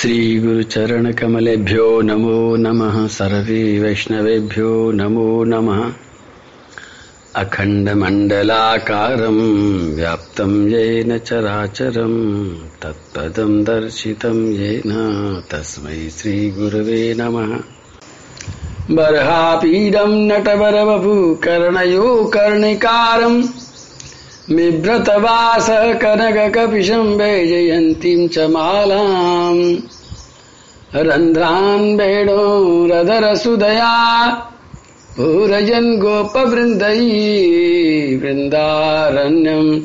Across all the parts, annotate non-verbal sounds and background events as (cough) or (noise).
श्रीगुरुचरणकमलेभ्यो नमो नमः सर्वे वैष्णवेभ्यो नमो नमः। अखण्डमण्डलाकारम् व्याप्तं येन चराचरं, तत्पदं दर्शितं येन, तस्मै श्रीगुरवे नमः। बर्हापीडं नटवरवपु कर्णयो कर्णिकारम् बिभ्रतवासः कनककपिशं वैजयन्तीं च मालाम्। रन्ध्रान् वेणोरधरसुदया पूरयन् गोपवृन्दै वृन्दारण्यम्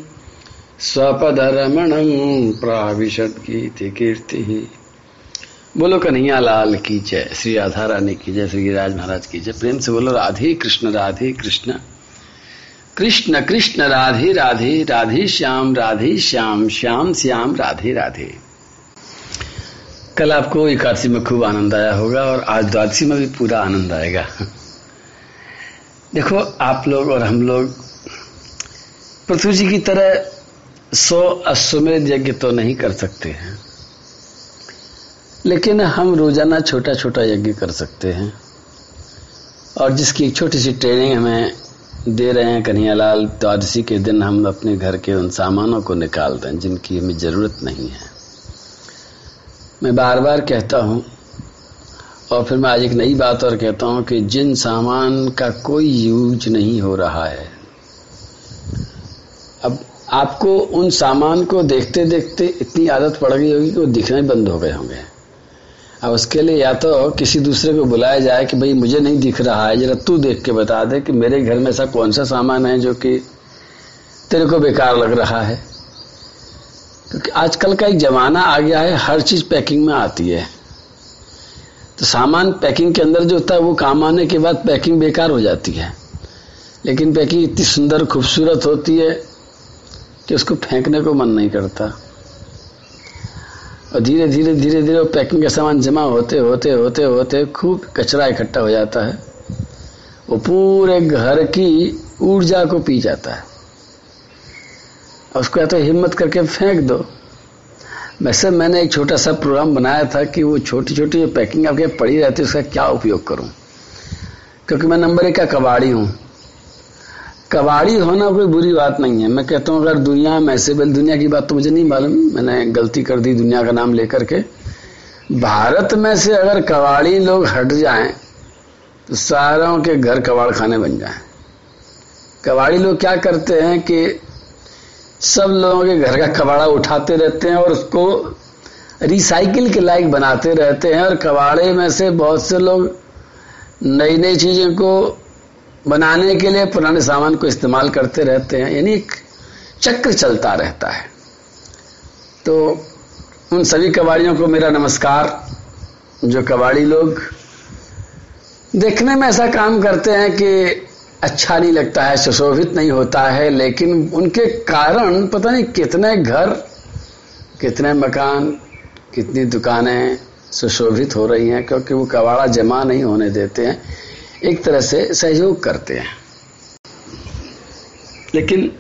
स्वपदरमणं प्राविशद्गीतिकीर्तिः बोलो कन्हैया लाल की जय। श्री राधा रानी की जय। श्री गिरिराज महाराज की जय। प्रेम से बोलो राधे कृष्ण राधे कृष्ण। कृष्ण कृष्ण राधे राधे राधे श्याम राधे श्याम श्याम श्याम, राधे राधे। कल आपको एकादशी में खूब आनंद आया होगा और आज द्वादशी में भी पूरा आनंद आएगा। देखो, आप लोग और हम लोग, पृथ्वी जी की तरह सौ अश्वमेध यज्ञ तो नहीं कर सकते हैं। लेकिन हम रोज़ाना छोटा छोटा यज्ञ कर सकते हैं। और जिसकी एक छोटी सी ट्रेनिंग हमें दे रहे हैं कन्हैयालाल द्वादशी के दिन हम अपने घर के उन सामानों को निकाल दें, जिनकी हमें ज़रूरत नहीं है। मैं बार बार कहता हूँ, और फिर मैं आज एक नई बात और कहता हूँ कि जिन सामान का कोई यूज़ नहीं हो रहा है, अब आपको उन सामान को देखते देखते इतनी आदत पड़ गई होगी कि वो दिखना ही बंद हो गए होंगे। अब उसके लिए या तो किसी दूसरे को बुलाया जाए कि भाई मुझे नहीं दिख रहा है, जरा तू देख के बता दे कि मेरे घर में ऐसा कौन सा सामान है जो कि तेरे को बेकार लग रहा है। क्योंकि आजकल का एक जमाना आ गया है, हर चीज़ पैकिंग में आती है। तो सामान पैकिंग के अंदर जो होता है, वो काम आने के बाद पैकिंग बेकार हो जाती है। लेकिन पैकिंग इतनी सुंदर, खूबसूरत होती है कि उसको फेंकने को मन नहीं करता। और धीरे धीरे धीरे धीरे वो पैकिंग का सामान जमा होते होते होते होते खूब कचरा इकट्ठा हो जाता है। वो पूरे घर की ऊर्जा को पी जाता है। उसको या तो हिम्मत करके फेंक दो। वैसे मैंने एक छोटा सा प्रोग्राम बनाया था कि वो छोटी छोटी जो पैकिंग आपके पड़ी रहती है, उसका क्या उपयोग करूँ? क्योंकि मैं नंबर एक का कबाड़ी हूँ। कबाड़ी होना कोई बुरी बात नहीं है। मैं कहता हूँ, अगर दुनिया में ऐसे बल, दुनिया की बात तो मुझे नहीं मालूम। मैंने गलती कर दी दुनिया का नाम लेकर के। भारत में से अगर कबाड़ी लोग हट जाएँ तो सारों के घर कबाड़ खाने बन जाएँ। कबाड़ी लोग क्या करते हैं कि सब लोगों के घर का कबाड़ा उठाते रहते हैं और उसको रिसाइकिल के लायक बनाते रहते हैं। और कबाड़े में से बहुत से लोग नई नई चीज़ों को बनाने के लिए पुराने सामान को इस्तेमाल करते रहते हैं, यानी एक चक्र चलता रहता है। तो उन सभी कबाड़ियों को मेरा नमस्कार, जो कबाड़ी लोग देखने में ऐसा काम करते हैं कि अच्छा नहीं लगता है, सुशोभित नहीं होता है, लेकिन उनके कारण पता नहीं कितने घर, कितने मकान, कितनी दुकानें सुशोभित हो रही हैं, क्योंकि वो कबाड़ा जमा नहीं होने देते हैं। एक तरह से सहयोग करते हैं। लेकिन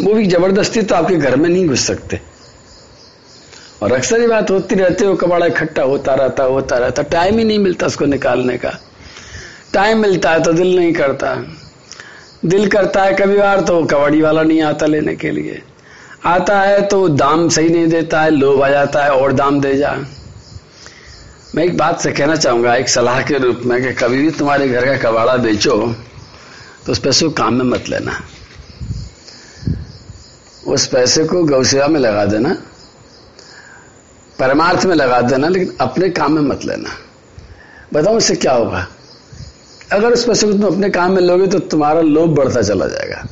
वो भी ज़बरदस्ती तो आपके घर में नहीं घुस सकते। और अक्सर ही बात होती रहती है, वो कबाड़ा इकट्ठा होता रहता होता रहता, टाइम ही नहीं मिलता उसको निकालने का। टाइम मिलता है तो दिल नहीं करता। दिल करता है कभी बार तो कबाड़ी वाला नहीं आता लेने के लिए। आता है तो दाम सही नहीं देता है, लोभ आ जाता है, और दाम दे जा। मैं एक बात से कहना चाहूँगा, एक सलाह के रूप में कि कभी भी तुम्हारे घर का कबाड़ा बेचो तो उस पैसे को काम में मत लेना। उस पैसे को गौ सेवा में लगा देना, परमार्थ में लगा देना, लेकिन अपने काम में मत लेना। बताओ इससे क्या होगा? अगर उस पैसे को तुम अपने काम में लोगे तो तुम्हारा लोभ बढ़ता चला जाएगा।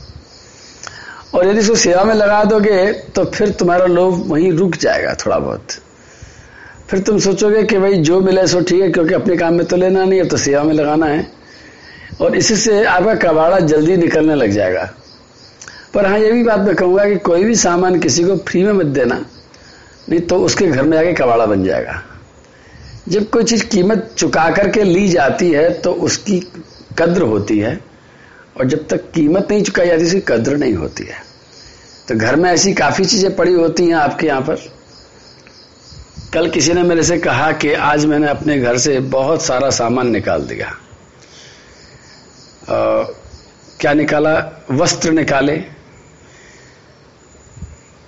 और यदि इसको सेवा में लगा दोगे तो फिर तुम्हारा लोभ वहीं रुक जाएगा थोड़ा बहुत। फिर तुम सोचोगे कि भाई जो मिले सो ठीक है, क्योंकि अपने काम में तो लेना नहीं है तो सेवा में लगाना है। और इसी से आपका कबाड़ा जल्दी निकलने लग जाएगा। पर हाँ ये भी बात मैं कहूँगा कि कोई भी सामान किसी को फ्री में मत देना, नहीं तो उसके घर में आके कबाड़ा बन जाएगा। जब कोई चीज़ कीमत चुका करके ली जाती है तो उसकी कद्र होती है। और जब तक कीमत नहीं चुकाई जाती, उसकी कद्र नहीं होती है। तो घर में ऐसी काफ़ी चीज़ें पड़ी होती हैं आपके यहाँ पर। कल किसी ने मेरे से कहा कि आज मैंने अपने घर से बहुत सारा सामान निकाल दिया। आ, क्या निकाला? वस्त्र निकाले।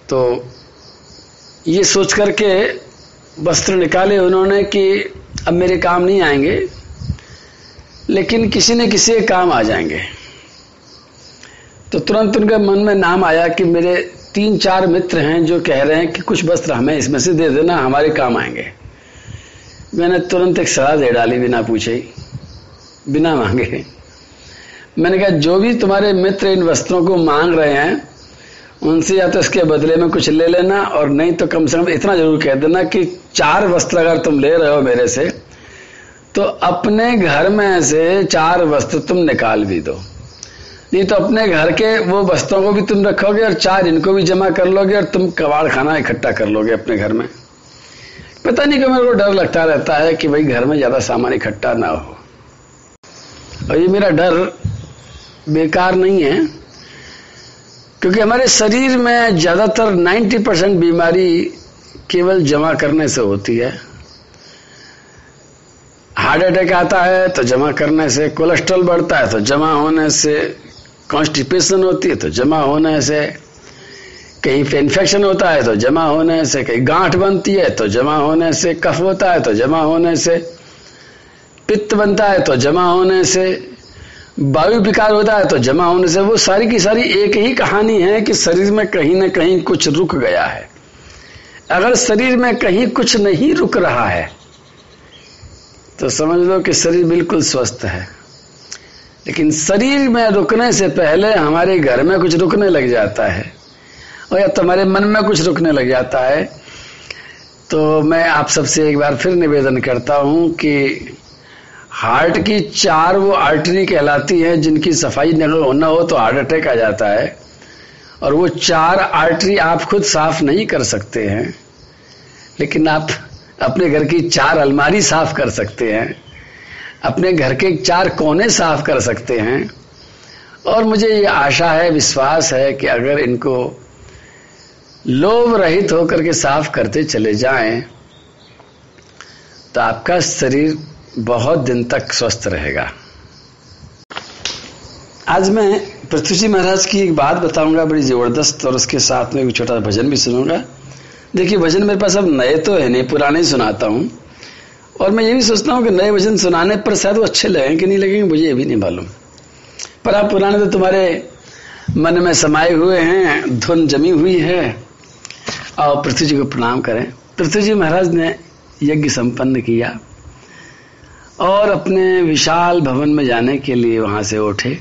तो ये सोच करके वस्त्र निकाले उन्होंने कि अब मेरे काम नहीं आएँगे लेकिन किसी न किसी काम आ जाएँगे। तो तुरंत उनके मन में नाम आया कि मेरे तीन चार मित्र हैं जो कह रहे हैं कि कुछ वस्त्र हमें इसमें से दे देना, हमारे काम आएँगे। मैंने तुरंत एक सलाह दे डाली बिना पूछे, बिना मांगे। मैंने कहा, जो भी तुम्हारे मित्र इन वस्त्रों को मांग रहे हैं, उनसे या तो इसके बदले में कुछ ले लेना और नहीं तो कम से कम इतना ज़रूर कह देना कि चार वस्त्र अगर तुम ले रहे हो मेरे से तो अपने घर में से चार वस्त्र तुम निकाल भी दो। नहीं तो अपने घर के वो वस्तुओं को भी तुम रखोगे और चार इनको भी जमा कर लोगे और तुम कबाड़ खाना इकट्ठा कर लोगे अपने घर में। पता नहीं क्यों मेरे को डर लगता रहता है कि भाई घर में ज़्यादा सामान इकट्ठा ना हो। और ये मेरा डर बेकार नहीं है, क्योंकि हमारे शरीर में ज़्यादातर 90 परसेंट बीमारी केवल जमा करने से होती है। हार्ट अटैक आता है तो जमा करने से, कोलेस्ट्रॉल बढ़ता है तो जमा होने से कॉन्स्टिपेशन होती है तो जमा होने से कहीं पे इन्फेक्शन होता है तो जमा होने से, कहीं गांठ बनती है तो जमा होने से, कफ होता है तो जमा होने से, पित्त बनता है तो जमा होने से, वायु विकार होता है तो जमा होने से, वो सारी की सारी एक ही कहानी है कि शरीर में कहीं ना कहीं कुछ रुक गया है। अगर शरीर में कहीं कुछ नहीं रुक रहा है तो समझ लो कि शरीर बिल्कुल स्वस्थ है। लेकिन शरीर में रुकने से पहले हमारे घर में कुछ रुकने लग जाता है। और या तुम्हारे मन में कुछ रुकने लग जाता है। तो मैं आप सबसे एक बार फिर निवेदन करता हूँ कि हार्ट की चार वो आर्टरी कहलाती है जिनकी सफ़ाई न हो तो हार्ट अटैक आ जाता है। और वो चार आर्टरी आप खुद साफ़ नहीं कर सकते हैं। लेकिन आप अपने घर की चार अलमारी साफ़ कर सकते हैं। अपने घर के चार कोने साफ़ कर सकते हैं। और मुझे ये आशा है, विश्वास है कि अगर इनको लोभ रहित होकर के साफ़ करते चले जाएँ तो आपका शरीर बहुत दिन तक स्वस्थ रहेगा। आज मैं पृथ्वी जी महाराज की एक बात बताऊँगा, बड़ी ज़बरदस्त, और उसके साथ में एक छोटा भजन भी सुनूँगा। देखिए, भजन मेरे पास अब नए तो है नहीं, पुराने सुनाता हूँ। और मैं ये भी सोचता हूँ कि नए भजन सुनाने पर शायद वो अच्छे लगेंगे कि नहीं लगेंगे, मुझे ये भी नहीं मालूम। पर आप पुराने तो तुम्हारे मन में समाये हुए हैं, धुन जमी हुई है। और पृथ्वी जी को प्रणाम करें। पृथ्वी जी महाराज ने यज्ञ संपन्न किया और अपने विशाल भवन में जाने के लिए वहाँ से उठे।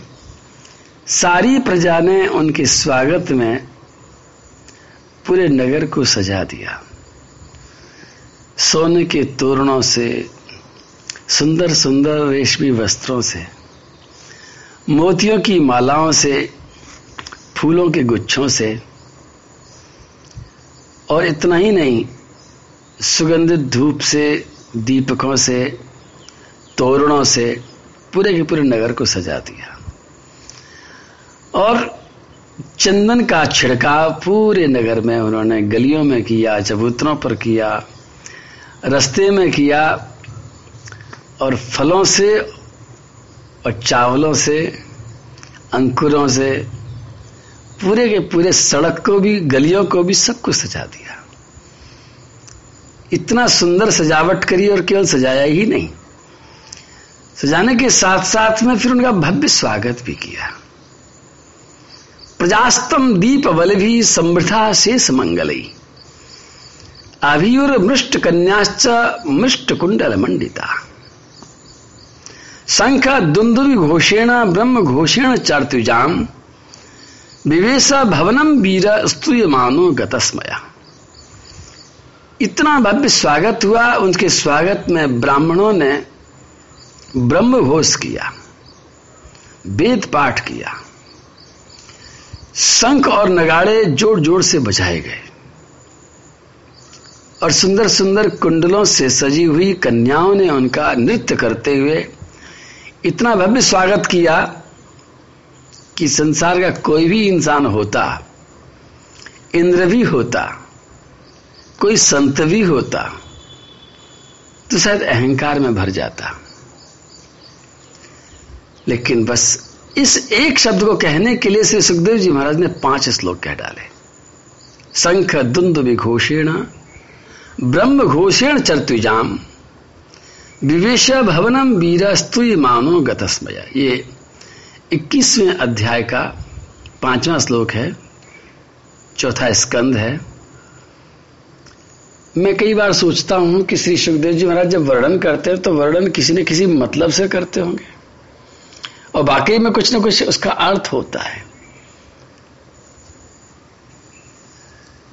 सारी प्रजा ने उनके स्वागत में पूरे नगर को सजा दिया। सोने के तोरणों से, सुंदर सुंदर रेशमी वस्त्रों से, मोतियों की मालाओं से, फूलों के गुच्छों से, और इतना ही नहीं, सुगंधित धूप से, दीपकों से, तोरणों से पूरे के पूरे नगर को सजा दिया। और चंदन का छिड़काव पूरे नगर में उन्होंने गलियों में किया, चबूतरों पर किया रस्ते में किया और फलों से और चावलों से, अंकुरों से, पूरे के पूरे सड़क को भी, गलियों को भी सब कुछ सजा दिया। इतना सुंदर सजावट करी और केवल सजाया ही नहीं। सजाने के साथ साथ में फिर उनका भव्य स्वागत भी किया। प्रजास्तम दीप बल भी समृद्धा शेष मंगलई। अभियुर मृष्ट कन्याश्च मृष्ट कुंडल मंडिता शंख दुंदुभि घोषेण ब्रह्म घोषेण चार्तुजाम विवेश भवनम वीर स्तूय मानो गतस्मया। इतना भव्य स्वागत हुआ, उनके स्वागत में ब्राह्मणों ने ब्रह्म घोष किया, वेद पाठ किया। शंख और नगाड़े ज़ोर ज़ोर से बजाए गए। और सुंदर सुंदर कुंडलों से सजी हुई कन्याओं ने उनका नृत्य करते हुए इतना भव्य स्वागत किया कि संसार का कोई भी इंसान होता, इंद्र भी होता, कोई संत भी होता तो शायद अहंकार में भर जाता। लेकिन बस इस एक शब्द को कहने के लिए श्री सुखदेव जी महाराज ने पाँच श्लोक कह डाले। शंख दुंद विघोषेण ब्रह्म घोषेण चर्तुजाम। विवेश भवनम वीरस्तु मानो गतस्मय। ये इक्कीसवें अध्याय का पांचवा श्लोक है, चौथा स्कंद है। मैं कई बार सोचता हूँ कि श्री सुखदेव जी महाराज जब वर्णन करते हैं तो वर्णन किसी न किसी मतलब से करते होंगे। और वाकई में कुछ ना कुछ उसका अर्थ होता है।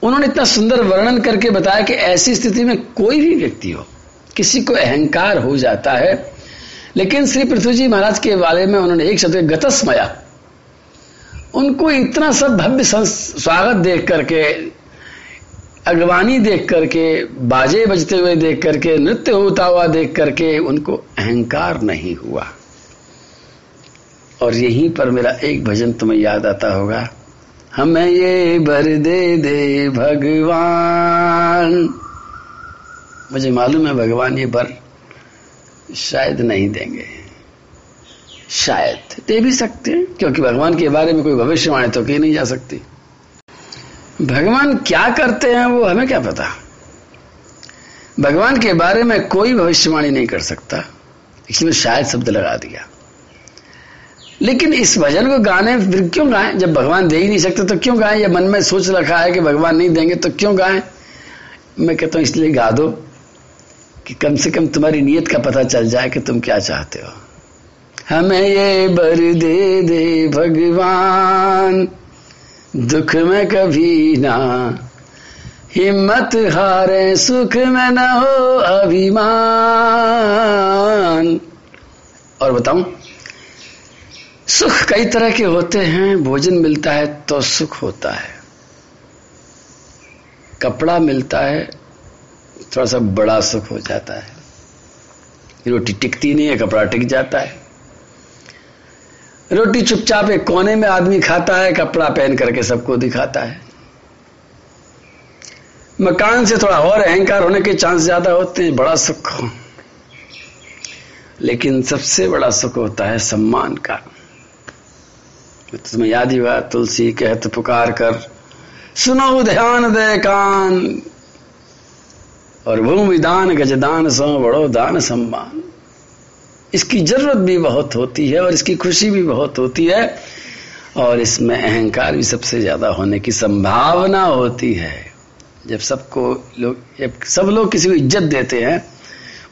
उन्होंने इतना सुंदर वर्णन करके बताया कि ऐसी स्थिति में कोई भी व्यक्ति हो, किसी को अहंकार हो जाता है। लेकिन श्री पृथ्वी जी महाराज के बारे में उन्होंने एक शब्द गतस्मया। उनको इतना सब भव्य स्वागत देख करके, अगवानी देख करके, बाजे बजते हुए देख करके, नृत्य होता हुआ देख करके उनको अहंकार नहीं हुआ। और यहीं पर मेरा एक भजन तुम्हें याद आता होगा। हमें ये बर दे दे भगवान। मुझे मालूम है भगवान ये बर शायद नहीं देंगे। शायद दे भी सकते हैं, क्योंकि भगवान के बारे में कोई भविष्यवाणी तो की नहीं जा सकती। भगवान क्या करते हैं वो हमें क्या पता? भगवान के बारे में कोई भविष्यवाणी नहीं कर सकता, इसलिए शायद शब्द लगा दिया। लेकिन इस भजन को गाने फिर क्यों गाएँ? जब भगवान दे ही नहीं सकते तो क्यों गाएँ? या मन में सोच रखा है कि भगवान नहीं देंगे तो क्यों गाएँ? मैं कहता हूँ, इसलिए गा दो कि कम से कम तुम्हारी नीयत का पता चल जाए कि तुम क्या चाहते हो। हमें ये बर दे दे भगवान, दुख में कभी ना। हिम्मत हारे, सुख में ना हो अभिमान। और बताऊँ सुख कई तरह के होते हैं, भोजन मिलता है तो सुख होता है। कपड़ा मिलता है, थोड़ा सा बड़ा सुख हो जाता है। रोटी टिकती नहीं है, कपड़ा टिक जाता है। रोटी चुपचाप एक कोने में आदमी खाता है, कपड़ा पहन करके सबको दिखाता है। मकान से थोड़ा और अहंकार होने के चांस ज़्यादा होते हैं, बड़ा सुख लेकिन सबसे बड़ा सुख होता है सम्मान का। तुम्हें याद ही हुआ, तुलसी कहत पुकार कर, सुनो ध्यान दे कान। और भूमि दान गजदान सो बड़ो दान सम्मान। इसकी ज़रूरत भी बहुत होती है और इसकी खुशी भी बहुत होती है। और इसमें अहंकार भी सबसे ज़्यादा होने की संभावना होती है। जब सबको लोग सब लोग किसी को इज़्ज़त देते हैं,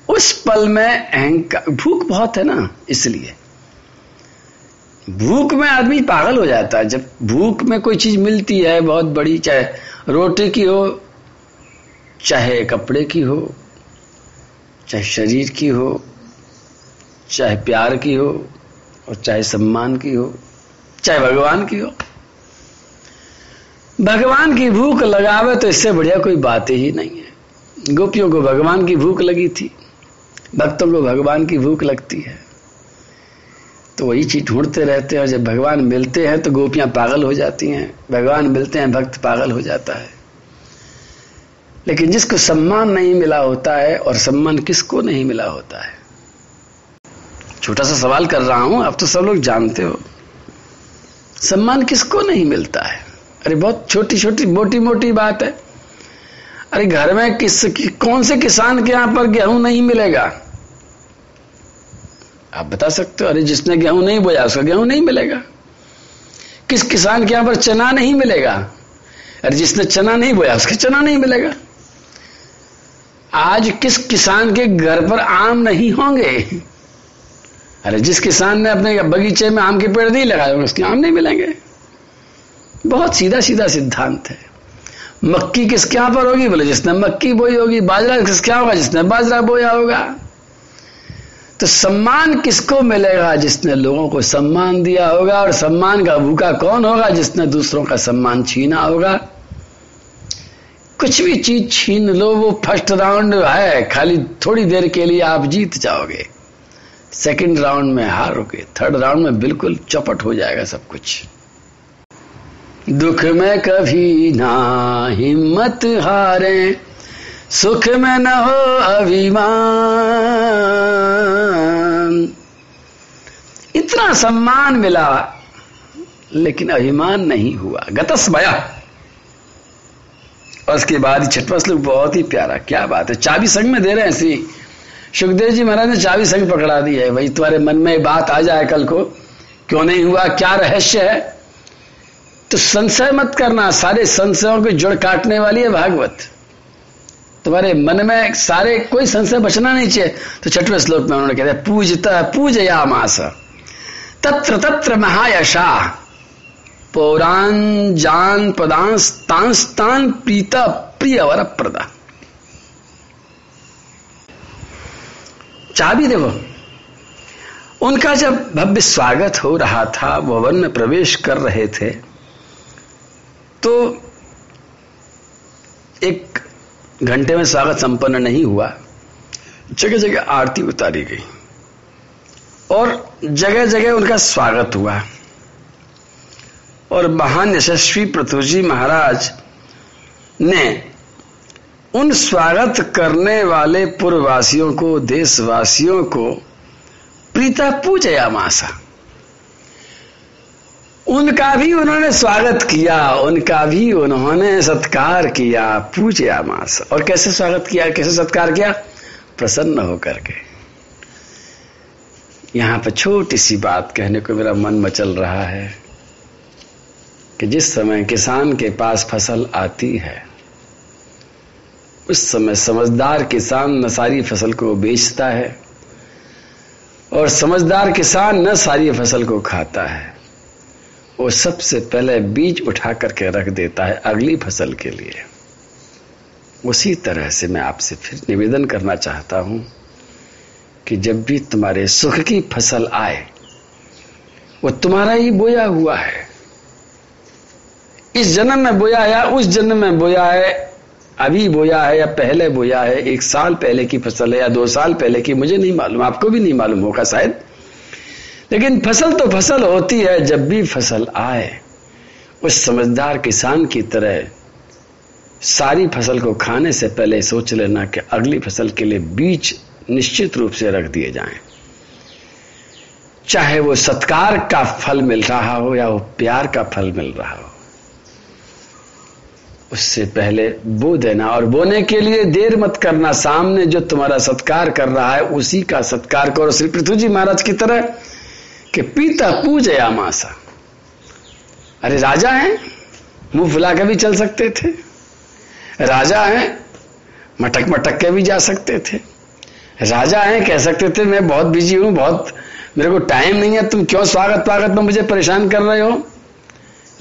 उस पल में अहंकार, भूख बहुत है ना, इसलिए। भूख में आदमी पागल हो जाता है। जब भूख में कोई चीज़ मिलती है, बहुत बड़ी, चाहे रोटी की हो, चाहे कपड़े की हो, चाहे शरीर की हो, चाहे प्यार की हो, और चाहे सम्मान की हो, चाहे भगवान की हो। भगवान की भूख लगावे तो इससे बढ़िया कोई बात ही नहीं है। गोपियों को भगवान की भूख लगी थी, भक्तों को भगवान की भूख लगती है। तो वही चीज़ ढूंढते रहते हैं और जब भगवान मिलते हैं तो गोपियाँ पागल हो जाती हैं। भगवान मिलते हैं, भक्त पागल हो जाता है। लेकिन जिसको सम्मान नहीं मिला होता है और सम्मान किसको नहीं मिला होता है? छोटा सा सवाल कर रहा हूँ, आप तो सब लोग जानते हो। सम्मान किसको नहीं मिलता है? अरे बहुत छोटी छोटी मोटी मोटी बात है। अरे घर में किस, कौन से किसान के यहाँ पर गेहूँ नहीं मिलेगा? आप बता सकते हो? अरे जिसने गेहूँ नहीं बोया, उसका गेहूँ नहीं मिलेगा। किस किसान के यहाँ पर चना नहीं मिलेगा? अरे जिसने चना नहीं बोया, उसका चना नहीं मिलेगा। आज किस किसान के घर पर आम नहीं होंगे? अरे जिस किसान ने अपने बगीचे में आम के पेड़ नहीं लगाए, उसके आम नहीं मिलेंगे। बहुत सीधा सीधा सिद्धांत है। मक्की किसके यहाँ पर होगी? बोले, जिसने मक्की बोई होगी, बाजरा किसके होगा? जिसने बाजरा बोया होगा। तो सम्मान किसको मिलेगा जिसने लोगों को सम्मान दिया होगा? और सम्मान का भूखा कौन होगा जिसने दूसरों का सम्मान छीना होगा? कुछ भी चीज़ छीन लो, वो फ़र्स्ट राउंड है। खाली थोड़ी देर के लिए आप जीत जाओगे। सेकंड राउंड में हारोगे। थर्ड राउंड में बिल्कुल चौपट हो जाएगा सब कुछ। दुख में कभी ना हिम्मत हारे। सुख में न हो अभिमान। इतना सम्मान मिला, लेकिन अभिमान नहीं हुआ। गतस्मया। और उसके बाद छठवा श्लोक बहुत ही प्यारा, क्या बात है। चाबी संग में दे रहे हैं ऐसी सुखदेव जी महाराज ने चाबी संग पकड़ा दी है। भाई, तुम्हारे मन में बात आ जाए कल को, क्यों नहीं हुआ, क्या रहस्य है? तो संशय मत करना, सारे संशयों के जुड़ काटने वाली है भागवत। तुम्हारे मन में सारे कोई संशय बचना नहीं चाहिए। तो छठवें श्लोक में उन्होंने कहते पूजता पूजया मास तत्र तत्र महायशा, पौराण, जान, पदांस्तांस्तान, प्रीता प्रिय वर प्रदा। चाबी देखो उनका जब भव्य स्वागत हो रहा था, वो वन में प्रवेश कर रहे थे तो एक घंटे में स्वागत संपन्न नहीं हुआ जगह जगह आरती उतारी गई और जगह जगह उनका स्वागत हुआ। और महान यशस्वी पृथ्वी महाराज ने उन स्वागत करने वाले पूर्ववासियों को, देशवासियों को प्रीता पूजया मासा। उनका भी उन्होंने स्वागत किया, उनका भी उन्होंने सत्कार किया। पूजया मास और कैसे स्वागत किया, कैसे सत्कार किया? प्रसन्न होकर के। यहाँ पर छोटी सी बात कहने को मेरा मन मचल रहा है कि जिस समय किसान के पास फ़सल आती है, उस समय समझदार किसान न सारी फ़सल को बेचता है, और समझदार किसान न सारी फ़सल को खाता है। वो सबसे पहले बीज उठा करके रख देता है अगली फ़सल के लिए। उसी तरह से मैं आपसे फिर निवेदन करना चाहता हूँ कि जब भी तुम्हारे सुख की फ़सल आए, वो तुम्हारा ही बोया हुआ है। इस जन्म में बोया या उस जन्म में बोया है, अभी बोया है या पहले बोया है, एक साल पहले की फ़सल है या दो साल पहले की, मुझे नहीं मालूम, आपको भी नहीं मालूम होगा शायद। लेकिन फ़सल तो फ़सल होती है, जब भी फ़सल आए, उस समझदार किसान की तरह सारी फ़सल को खाने से पहले सोच लेना कि अगली फ़सल के लिए बीज निश्चित रूप से रख दिए जाएँ। चाहे वो सत्कार का फल मिल रहा हो या वो प्यार का फल मिल रहा हो, उससे पहले बो देना और बोने के लिए देर मत करना। सामने जो तुम्हारा सत्कार कर रहा है, उसी का सत्कार करो। श्री पृथ्वी जी महाराज की तरह कि पीता पूजया मासा अरे राजा हैं, मुँह फुला के भी चल सकते थे। राजा हैं, मटक मटक के भी जा सकते थे। राजा हैं, कह सकते थे, मैं बहुत बिज़ी हूँ, बहुत, मेरे को टाइम नहीं है, तुम क्यों स्वागत स्वागत में मुझे परेशान कर रहे हो?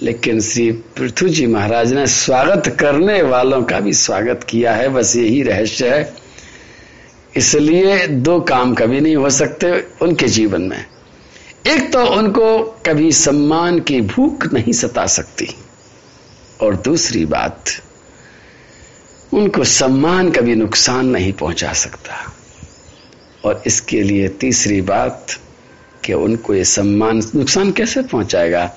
लेकिन श्री पृथ्वी जी महाराज ने स्वागत करने वालों का भी स्वागत किया है, बस यही रहस्य है। इसलिए दो काम कभी नहीं हो सकते उनके जीवन में। एक तो उनको कभी सम्मान की भूख नहीं सता सकती। और दूसरी बात, उनको सम्मान कभी नुकसान नहीं पहुँचा सकता। और इसके लिए तीसरी बात कि उनको ये सम्मान नुकसान कैसे पहुंचाएगा?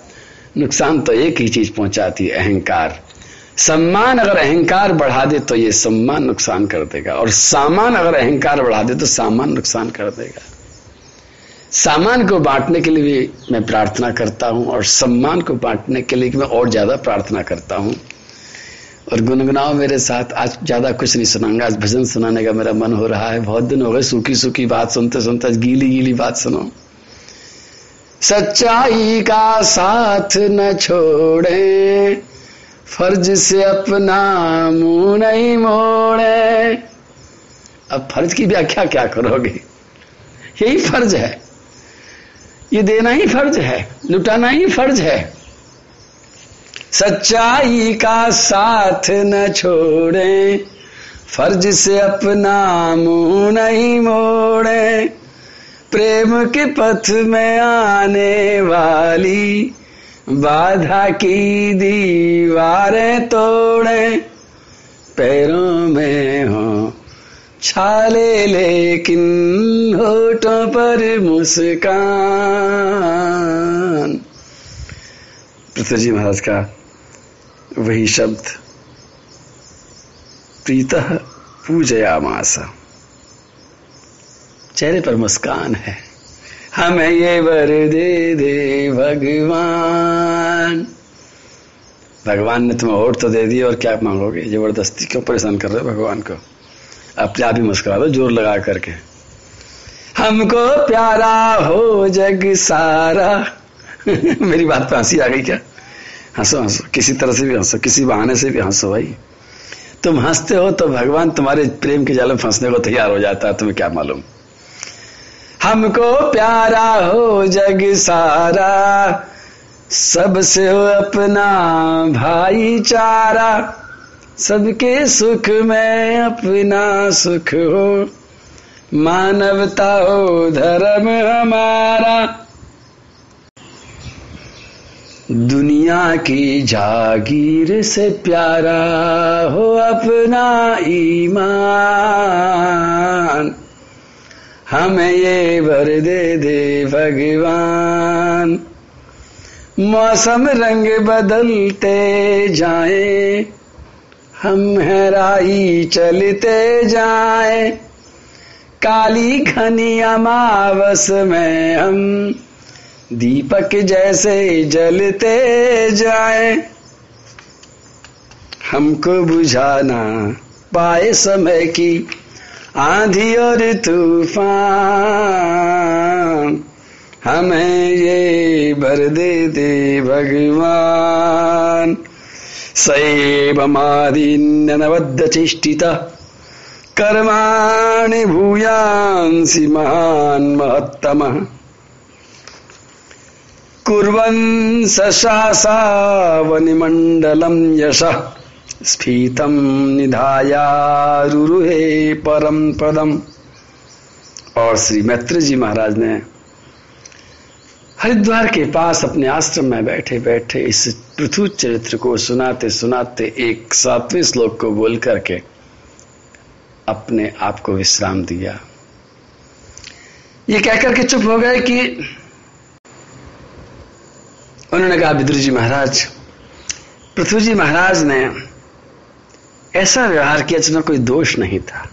नुकसान तो एक ही चीज़ पहुंचाती है, अहंकार। सम्मान अगर अहंकार बढ़ा दे तो ये सम्मान नुकसान कर देगा। और सामान अगर अहंकार बढ़ा दे तो सामान नुकसान कर देगा। सामान को बांटने के लिए भी मैं प्रार्थना करता हूँ और सम्मान को बांटने के लिए मैं और ज़्यादा प्रार्थना करता हूँ। और गुनगुनाओ मेरे साथ, आज ज़्यादा कुछ नहीं सुनाऊँगा, आज भजन सुनाने का मेरा मन हो रहा है। बहुत दिन हो गए सूखी सूखी बात सुनते सुनते आज गीली गीली बात सुनो। सच्चाई का साथ न छोड़े, फ़र्ज़ से अपना मुँह नहीं मोड़े। अब फ़र्ज़ की व्याख्या क्या करोगे? यही फ़र्ज़ है। ये देना ही फ़र्ज़ है, लुटाना ही फ़र्ज़ है। सच्चाई का साथ न छोड़े, फ़र्ज़ से अपना मुँह नहीं मोड़े। प्रेम के पथ में आने वाली बाधा की दीवारें तोड़े, पैरों में हो छाले लेकिन होठों पर मुस्कान। पृथ्वी जी महाराज का वही शब्द, प्रीत पूजया मासा। चेहरे पर मुस्कान है। हमें ये वर दे दे भगवान। भगवान ने तुम्हें वोट तो दे दिया और क्या मांगोगे? ज़बरदस्ती क्यों परेशान कर रहे हो भगवान को? अपने आप ही मुस्कुरा दो ज़ोर लगा करके। हमको प्यारा हो जग सारा। (laughs) मेरी बात पे हँसी आ गई क्या? हंसो हंसो। किसी तरह से भी हंसो, किसी बहाने से भी हंसो भाई। तुम हँसते हो तो भगवान तुम्हारे प्रेम के जाल में फंसने को तैयार हो जाता है, तुम्हें क्या मालूम? हमको प्यारा हो जग सारा। सबसे हो अपना भाईचारा। सबके सुख में अपना सुख हो। मानवता हो, धर्म हमारा। दुनिया की जागीर से प्यारा हो अपना ईमान। हमें ये भर दे दे भगवान। मौसम रंग बदलते जाए। हम हैराई चलते जाए। काली घनी अमावस में हम दीपक जैसे जलते जाए। हमको बुझाना पाए समय की आंधी और तूफ़ान। हमें ये भर दे दे भगवान। सैवमादीन्यनवद्य चेष्टिता कर्माणि भूयांसि महान् महत्तमः। कुर्वन् सशासावनिमण्डलम् यशः, स्फीतम् निधायारुहे परम पदम। और श्री मैत्र जी महाराज ने हरिद्वार के पास अपने आश्रम में बैठे बैठे इस पृथु चरित्र को सुनाते सुनाते एक सातवें श्लोक को बोल करके अपने आप को विश्राम दिया। ये कहकर के चुप हो गए कि उन्होंने कहा विदुर जी महाराज, पृथ्वी जी महाराज ने ऐसा व्यवहार किया जिसमें कोई दोष नहीं था।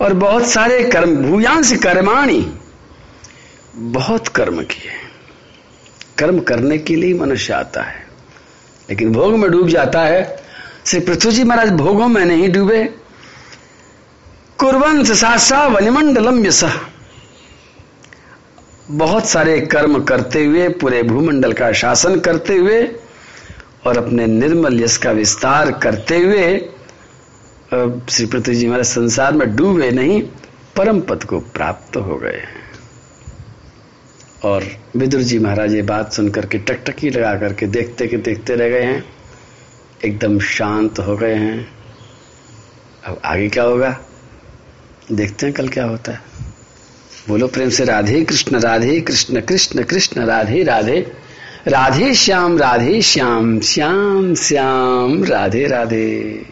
और बहुत सारे कर्म, भूयांश कर्माणी बहुत कर्म किए कर्म करने के लिए मनुष्य आता है। लेकिन भोग में डूब जाता है। श्री पृथ्वी जी महाराज, भोगों में नहीं डूबे। कुरवंश सासा वनिमंडलम यश। बहुत सारे कर्म करते हुए, पूरे भूमंडल का शासन करते हुए और अपने निर्मल यश का विस्तार करते हुए श्री पृथ्वी जी महाराज संसार में डूबे नहीं, परम पद को प्राप्त हो गए हैं। और विदुर जी महाराज ये बात सुनकर के टकटकी लगा करके देखते के देखते रह गए हैं। एकदम शांत हो गए हैं। अब आगे क्या होगा? देखते हैं कल क्या होता है। बोलो प्रेम से राधे कृष्ण राधे कृष्ण कृष्ण कृष्ण, राधे राधे। राधे श्याम राधे श्याम श्याम श्याम, राधे राधे।